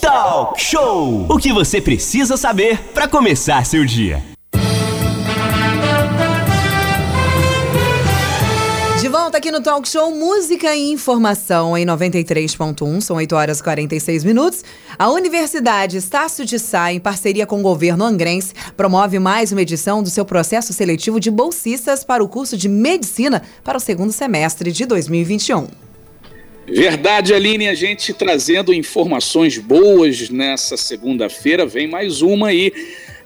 Talk Show! O que você precisa saber para começar seu dia. De volta aqui no Talk Show Música e Informação em 93.1, são 8 horas e 46 minutos. A Universidade Estácio de Sá, em parceria com o governo angrense, promove mais uma edição do seu processo seletivo de bolsistas para o curso de Medicina para o segundo semestre de 2021. Verdade, Aline, a gente trazendo informações boas nessa segunda-feira, vem mais uma aí.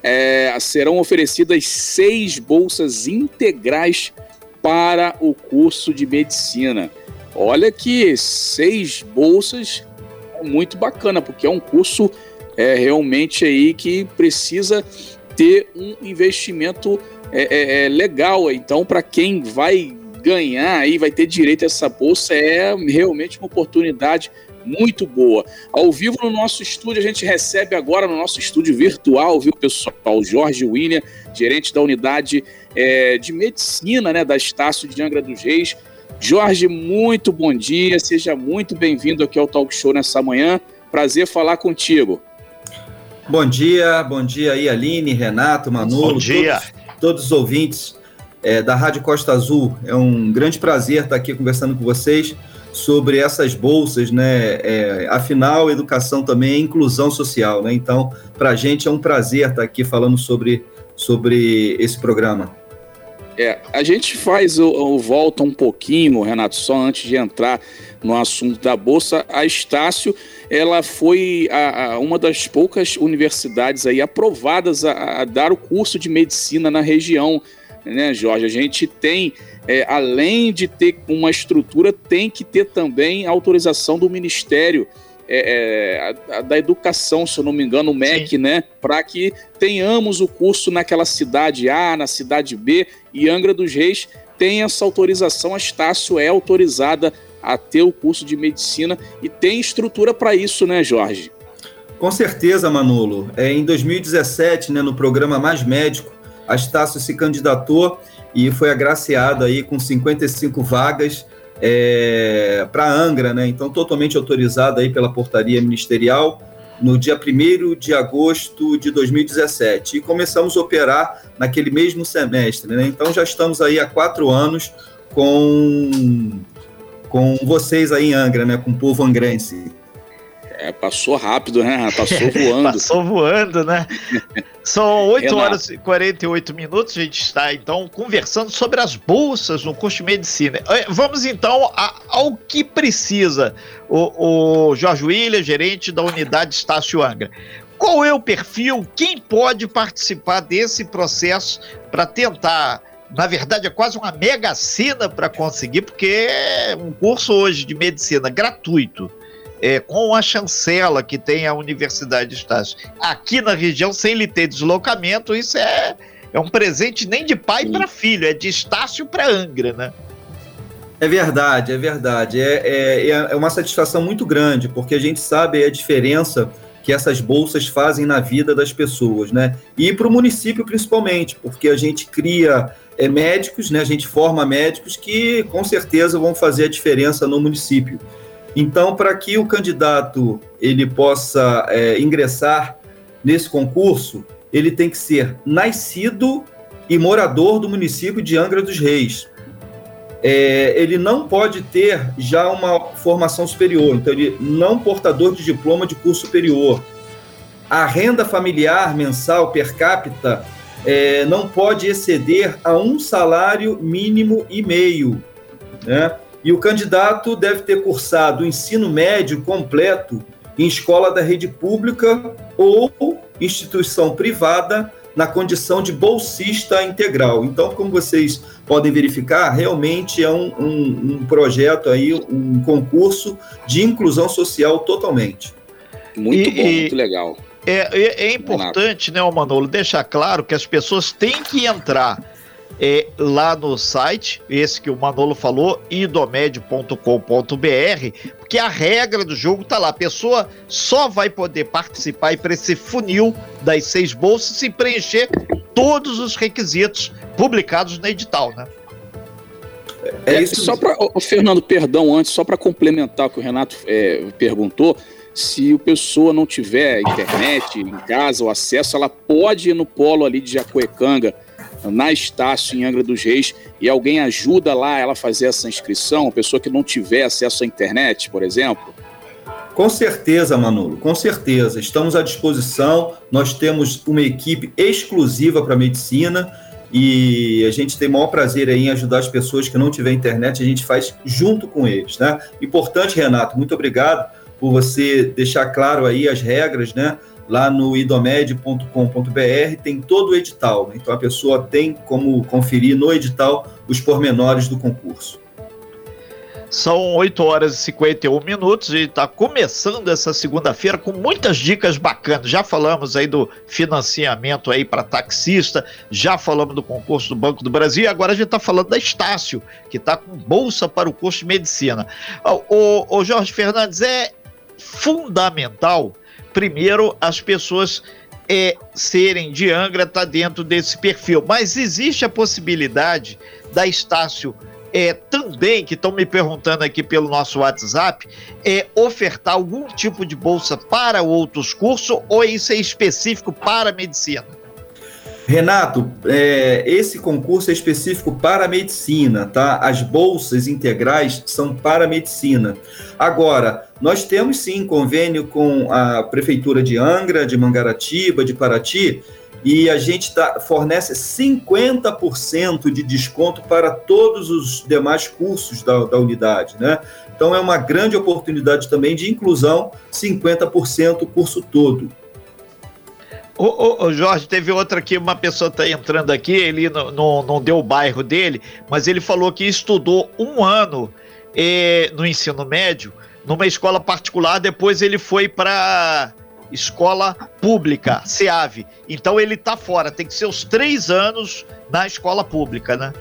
É, serão oferecidas seis bolsas integrais para o curso de medicina. Olha que seis bolsas é muito bacana, porque é um curso é, realmente aí que precisa ter um investimento é, é, é legal. Então, para quem vai ganhar aí, vai ter direito a essa bolsa, é realmente uma oportunidade muito boa. Ao vivo no nosso estúdio, a gente recebe agora no nosso estúdio virtual, viu, pessoal? Jorge William, gerente da unidade é, de medicina né, da Estácio de Angra dos Reis. Jorge, muito bom dia, seja muito bem-vindo aqui ao Talk Show nessa manhã. Prazer falar contigo. Bom dia, bom dia aí, Aline, Renato, Manolo. Bom dia. Todos, todos os ouvintes é, da Rádio Costa Azul. É um grande prazer estar aqui conversando com vocês sobre essas bolsas, né? É, afinal, educação também é inclusão social, né? Então, para a gente é um prazer estar aqui falando sobre, sobre esse programa. É, a gente faz o, o, volta um pouquinho, Renato, só antes de entrar no assunto da bolsa. A Estácio, ela foi a, a uma das poucas universidades aí aprovadas a, a dar o curso de medicina na região né, Jorge? A gente tem, é, além de ter uma estrutura, tem que ter também a autorização do Ministério é, é, a, a, da Educação, se eu não me engano, o MEC, Sim. né? Para que tenhamos o curso naquela cidade A, na cidade B, e Angra dos Reis tem essa autorização, a Estácio é autorizada a ter o curso de medicina e tem estrutura para isso, né, Jorge? Com certeza, Manolo. É, em 2017, né, no programa Mais Médico, a Estácio se candidatou e foi agraciada aí com 55 vagas é, para Angra, né? Então, totalmente autorizada aí pela portaria ministerial no dia 1 de agosto de 2017. E começamos a operar naquele mesmo semestre, né? Então, já estamos aí há quatro anos com, com vocês aí em Angra, né? Com o povo angrense. É, passou rápido, né? Passou voando. passou voando, né? São 8 Renato. horas e 48 minutos. A gente está, então, conversando sobre as bolsas no curso de medicina. É, vamos, então, a, ao que precisa o, o Jorge William, gerente da unidade Estácio Angra. Qual é o perfil? Quem pode participar desse processo para tentar na verdade, é quase uma mega cena para conseguir, porque é um curso hoje de medicina gratuito é, com a chancela que tem a Universidade de Estácio aqui na região, sem ele ter deslocamento, isso é, é um presente nem de pai para filho, é de Estácio para Angra, né? É verdade, é verdade. É, é, é uma satisfação muito grande, porque a gente sabe a diferença que essas bolsas fazem na vida das pessoas, né? E para o município principalmente, porque a gente cria é, médicos, né? A gente forma médicos que com certeza vão fazer a diferença no município. Então, para que o candidato ele possa é, ingressar nesse concurso, ele tem que ser nascido e morador do município de Angra dos Reis. É, ele não pode ter já uma formação superior, então ele não portador de diploma de curso superior. A renda familiar mensal per capita é, não pode exceder a um salário mínimo e meio, né? E o candidato deve ter cursado o ensino médio completo em escola da rede pública ou instituição privada na condição de bolsista integral. Então, como vocês podem verificar, realmente é um, um, um projeto aí, um concurso de inclusão social totalmente. Muito e, bom, muito legal. É, é, é importante, né, Manolo, deixar claro que as pessoas têm que entrar lá no site, esse que o Manolo falou, idomed.com.br, porque a regra do jogo tá lá. A pessoa só vai poder participar para esse funil das seis bolsas se preencher todos os requisitos publicados no edital, né? É, é isso. Só para, Fernando, perdão, antes, só para complementar o que o Renato é, perguntou, se a pessoa não tiver internet em casa, o acesso, ela pode ir no polo ali de Jacuecanga, na Estácio, em Angra dos Reis, e alguém ajuda lá ela a fazer essa inscrição, a pessoa que não tiver acesso à internet, por exemplo? Com certeza, Manolo, com certeza. Estamos à disposição. Nós temos uma equipe exclusiva para medicina e a gente tem o maior prazer em ajudar as pessoas que não tiver internet, a gente faz junto com eles, né? Importante, Renato, muito obrigado por você deixar claro aí as regras, né? Lá no idomed.com.br tem todo o edital, né? então a pessoa tem como conferir no edital os pormenores do concurso. São 8 horas e 51 minutos e está começando essa segunda-feira com muitas dicas bacanas. Já falamos aí do financiamento aí para taxista, já falamos do concurso do Banco do Brasil e agora a gente está falando da Estácio, que está com bolsa para o curso de medicina. O, o Jorge Fernandes, é fundamental, primeiro, as pessoas é, serem de Angra, tá dentro desse perfil, mas existe a possibilidade da Estácio é, também, que estão me perguntando aqui pelo nosso WhatsApp, é ofertar algum tipo de bolsa para outros cursos ou isso é específico para a medicina? Renato, é, esse concurso é específico para a medicina, tá? As bolsas integrais são para a medicina. Agora, nós temos sim convênio com a Prefeitura de Angra, de Mangaratiba, de Paraty, e a gente tá, fornece 50% de desconto para todos os demais cursos da, da unidade, né? Então é uma grande oportunidade também de inclusão, 50% o curso todo. Ô, Jorge, teve outra aqui, uma pessoa está entrando aqui, ele não, não, não, deu o bairro dele, mas ele falou que estudou um ano eh, no ensino médio, numa escola particular, depois ele foi para escola pública, SEAV. Então ele está fora, tem que ser os três anos na escola pública, né?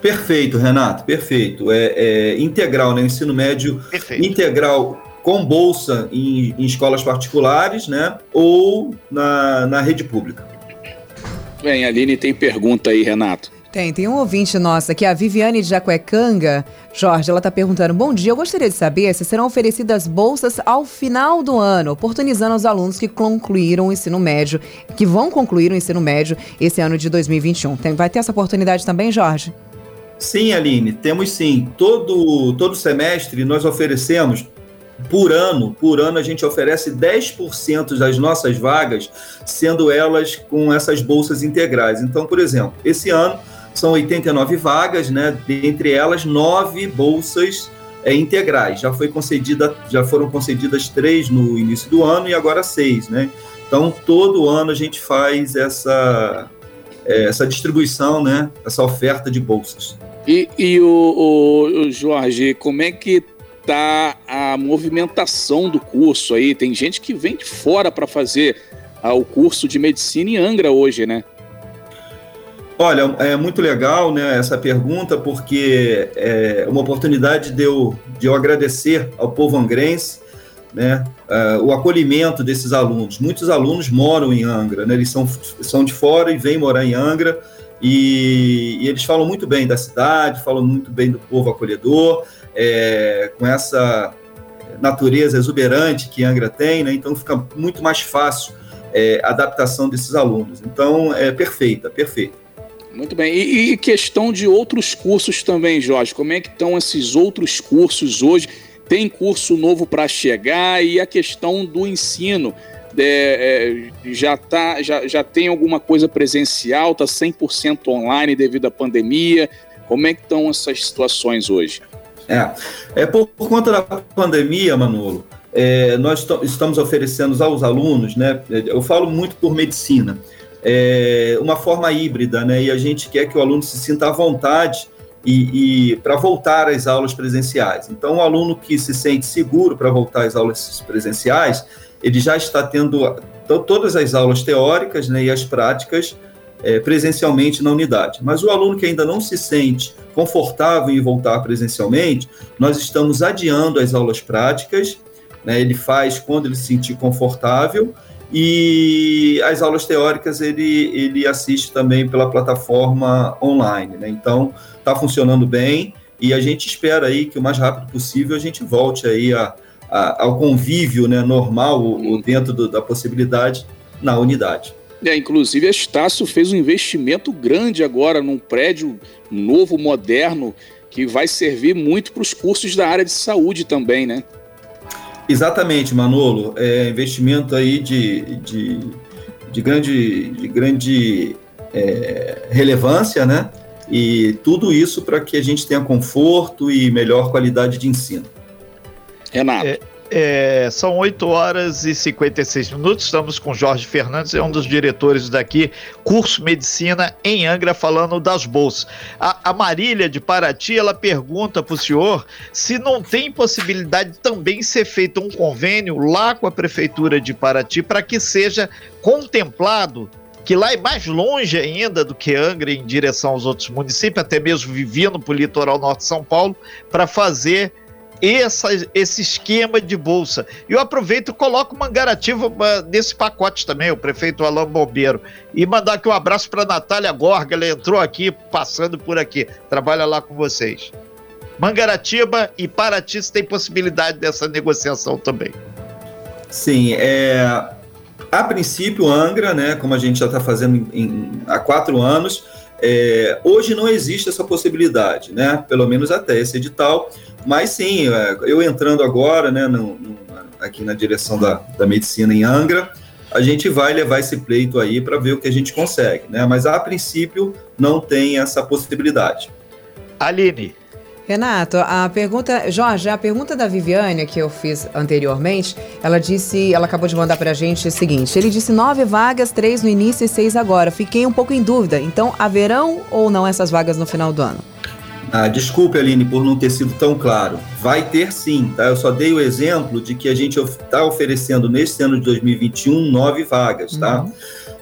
Perfeito, Renato, perfeito. É, é integral, né? Ensino médio perfeito. integral com bolsa em, em, escolas particulares, né? Ou na, na rede pública. Bem, Aline tem pergunta aí, Renato. Tem, tem um ouvinte nossa aqui, a Viviane de Jacuecanga. Jorge, ela está perguntando: Bom dia, eu gostaria de saber se serão oferecidas bolsas ao final do ano, oportunizando os alunos que concluíram o ensino médio, que vão concluir o ensino médio esse ano de 2021. Tem, vai ter essa oportunidade também, Jorge? Sim, Aline, temos sim. Todo, todo semestre nós oferecemos por ano, por ano a gente oferece 10% das nossas vagas, sendo elas com essas bolsas integrais. Então, por exemplo, esse ano são 89 vagas, né? Dentre elas, nove bolsas é, integrais. Já foi concedida, já foram concedidas três no início do ano e agora seis, né? Então, todo ano a gente faz essa, é, essa distribuição, né? Essa oferta de bolsas. E, e o, o, o Jorge, como é que tá a movimentação do curso aí? Tem gente que vem de fora para fazer ah, o curso de medicina em Angra hoje, né? Olha, é muito legal né, essa pergunta, porque é uma oportunidade de eu, de eu agradecer ao povo angrense né, uh, o acolhimento desses alunos. Muitos alunos moram em Angra, né, eles são, são de fora e vêm morar em Angra, e, e eles falam muito bem da cidade, falam muito bem do povo acolhedor, é, com essa natureza exuberante que Angra tem, né, então fica muito mais fácil é, a adaptação desses alunos. Então, é perfeita, perfeita. Muito bem. E, e, questão de outros cursos também, Jorge. Como é que estão esses outros cursos hoje? Tem curso novo para chegar e a questão do ensino. É, é, já, tá, já, já tem alguma coisa presencial, está 100% online devido à pandemia? Como é que estão essas situações hoje? É, é por, por conta da pandemia, Manolo, é, nós estamos oferecendo aos alunos, né? Eu falo muito por medicina é, uma forma híbrida, né? E a gente quer que o aluno se sinta à vontade e, e para voltar às aulas presenciais. Então, o aluno que se sente seguro para voltar às aulas presenciais, ele já está tendo todas as aulas teóricas né, e as práticas é, presencialmente na unidade. Mas o aluno que ainda não se sente confortável em voltar presencialmente, nós estamos adiando as aulas práticas. Né, ele faz quando ele se sentir confortável e as aulas teóricas ele, ele assiste também pela plataforma online, né? Então está funcionando bem e a gente espera aí que o mais rápido possível a gente volte aí a, a, ao convívio né, normal, dentro do, da possibilidade, na unidade. É, inclusive, a Estácio fez um investimento grande agora num prédio novo, moderno, que vai servir muito para os cursos da área de saúde também, né? Exatamente, Manolo. É investimento aí de, de, de grande, de grande é, relevância, né? E tudo isso para que a gente tenha conforto e melhor qualidade de ensino. Renato. É, é, são 8 horas e 56 minutos. Estamos com Jorge Fernandes, é um dos diretores daqui, curso Medicina em Angra, falando das bolsas. A, a Marília de Paraty, ela pergunta para o senhor se não tem possibilidade de também ser feito um convênio lá com a Prefeitura de Paraty para que seja contemplado que lá é mais longe ainda do que Angra em direção aos outros municípios, até mesmo vivendo para o litoral norte de São Paulo, para fazer essa, esse esquema de bolsa. E eu aproveito e coloco Mangaratiba nesse pacote também, o prefeito Alain Bombeiro. E mandar aqui um abraço para Natália Gorga, ela entrou aqui, passando por aqui, trabalha lá com vocês. Mangaratiba e Paraty tem possibilidade dessa negociação também. Sim, é, a princípio, Angra, né, como a gente já está fazendo em, em, há quatro anos, é, hoje não existe essa possibilidade, né, pelo menos até esse edital, mas sim, é, eu entrando agora, né, no, no, aqui na direção da, da medicina em Angra, a gente vai levar esse pleito aí para ver o que a gente consegue, né? Mas a princípio não tem essa possibilidade. Aline. Renato, a pergunta, Jorge, a pergunta da Viviane que eu fiz anteriormente, ela disse, ela acabou de mandar para a gente o seguinte: ele disse nove vagas, três no início e seis agora. Fiquei um pouco em dúvida. Então, haverão ou não essas vagas no final do ano? Ah, desculpe, Aline, por não ter sido tão claro. Vai ter sim, tá? Eu só dei o exemplo de que a gente está oferecendo neste ano de 2021 nove vagas, tá? Uhum.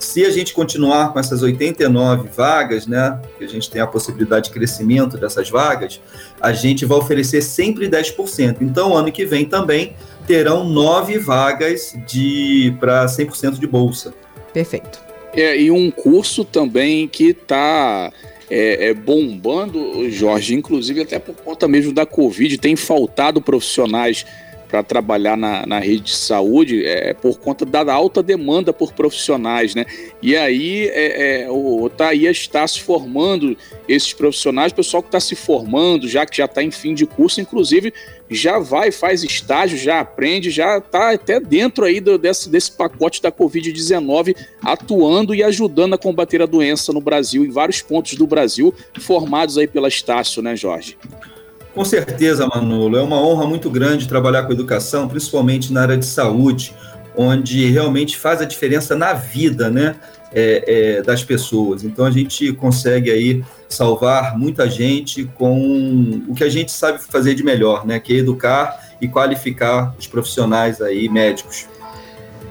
Se a gente continuar com essas 89 vagas, né, que a gente tem a possibilidade de crescimento dessas vagas, a gente vai oferecer sempre 10%. Então, ano que vem também terão nove vagas de para 100% de bolsa. Perfeito. É, e um curso também que está é, é, bombando, Jorge, inclusive até por conta mesmo da Covid, tem faltado profissionais para trabalhar na, na, rede de saúde é, por conta da alta demanda por profissionais, né? E aí é, é, o Taia está se formando esses profissionais, o pessoal que está se formando, já que já está em fim de curso, inclusive já vai, faz estágio, já aprende, já está até dentro aí do, desse, desse pacote da Covid-19, atuando e ajudando a combater a doença no Brasil, em vários pontos do Brasil, formados aí pela Estácio, né, Jorge? Com certeza, Manolo. É uma honra muito grande trabalhar com educação, principalmente na área de saúde, onde realmente faz a diferença na vida né, é, é, das pessoas. Então a gente consegue aí salvar muita gente com o que a gente sabe fazer de melhor, né, que é educar e qualificar os profissionais aí médicos.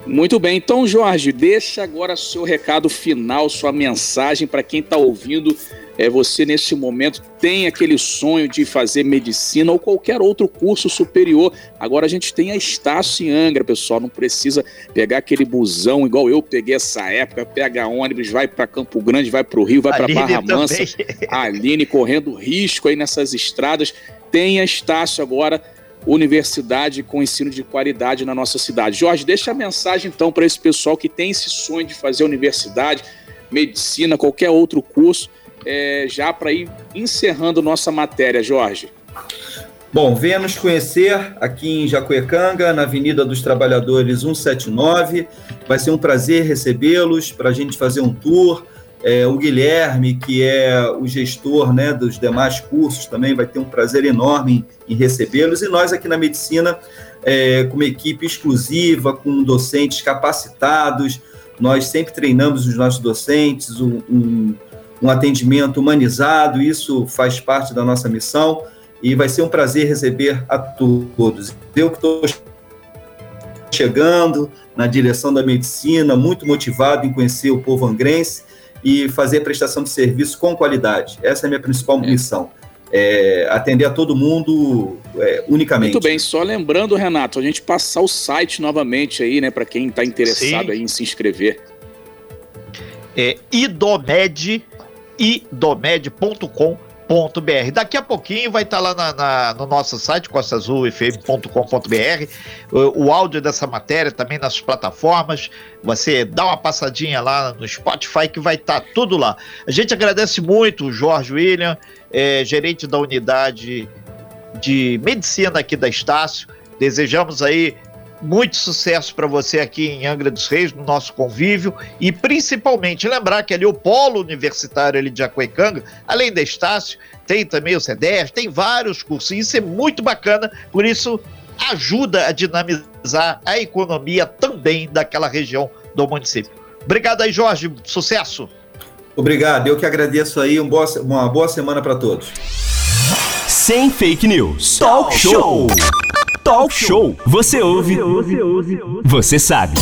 Muito bem, então Jorge, deixa agora seu recado final, sua mensagem para quem está ouvindo é, você nesse momento tem aquele sonho de fazer medicina ou qualquer outro curso superior. Agora a gente tem a Estácio em Angra, pessoal, não precisa pegar aquele busão igual eu peguei essa época, pega ônibus, vai para Campo Grande, vai para o Rio, vai para Barra Mansa. A Aline correndo risco aí nessas estradas. Tem a Estácio agora universidade com ensino de qualidade na nossa cidade. Jorge, deixa a mensagem então para esse pessoal que tem esse sonho de fazer universidade, medicina, qualquer outro curso é, já para ir encerrando nossa matéria, Jorge. Bom, venha nos conhecer aqui em Jacuecanga, na Avenida dos Trabalhadores 179. Vai ser um prazer recebê-los para a gente fazer um tour. É, o Guilherme, que é o gestor né, dos demais cursos, também vai ter um prazer enorme em, em recebê-los. E nós aqui na Medicina, é, com uma equipe exclusiva, com docentes capacitados, nós sempre treinamos os nossos docentes, um, um um atendimento humanizado, isso faz parte da nossa missão e vai ser um prazer receber a todos. Eu que estou chegando na direção da medicina, muito motivado em conhecer o povo angrense e fazer prestação de serviço com qualidade. Essa é a minha principal é. missão. É, atender a todo mundo é, unicamente. Muito bem, só lembrando, Renato, a gente passar o site novamente aí, né, para quem está interessado em se inscrever. É idomed idomed.com.br. Daqui a pouquinho vai estar tá lá na, na, no nosso site, costazulfm.com.br, o, o áudio dessa matéria também nas plataformas. Você dá uma passadinha lá no Spotify que vai estar tá tudo lá. A gente agradece muito o Jorge William, é, gerente da unidade de medicina aqui da Estácio. Desejamos aí muito sucesso para você aqui em Angra dos Reis, no nosso convívio, e principalmente lembrar que ali o polo universitário ali de Jacuecanga, além da Estácio, tem também o CEDES, tem vários cursos, e isso é muito bacana, por isso ajuda a dinamizar a economia também daquela região do município. Obrigado aí, Jorge, sucesso! Obrigado, eu que agradeço aí, um boa, uma boa semana para todos. Sem fake news. Talk show. Talk show. Você ouve. Você sabe.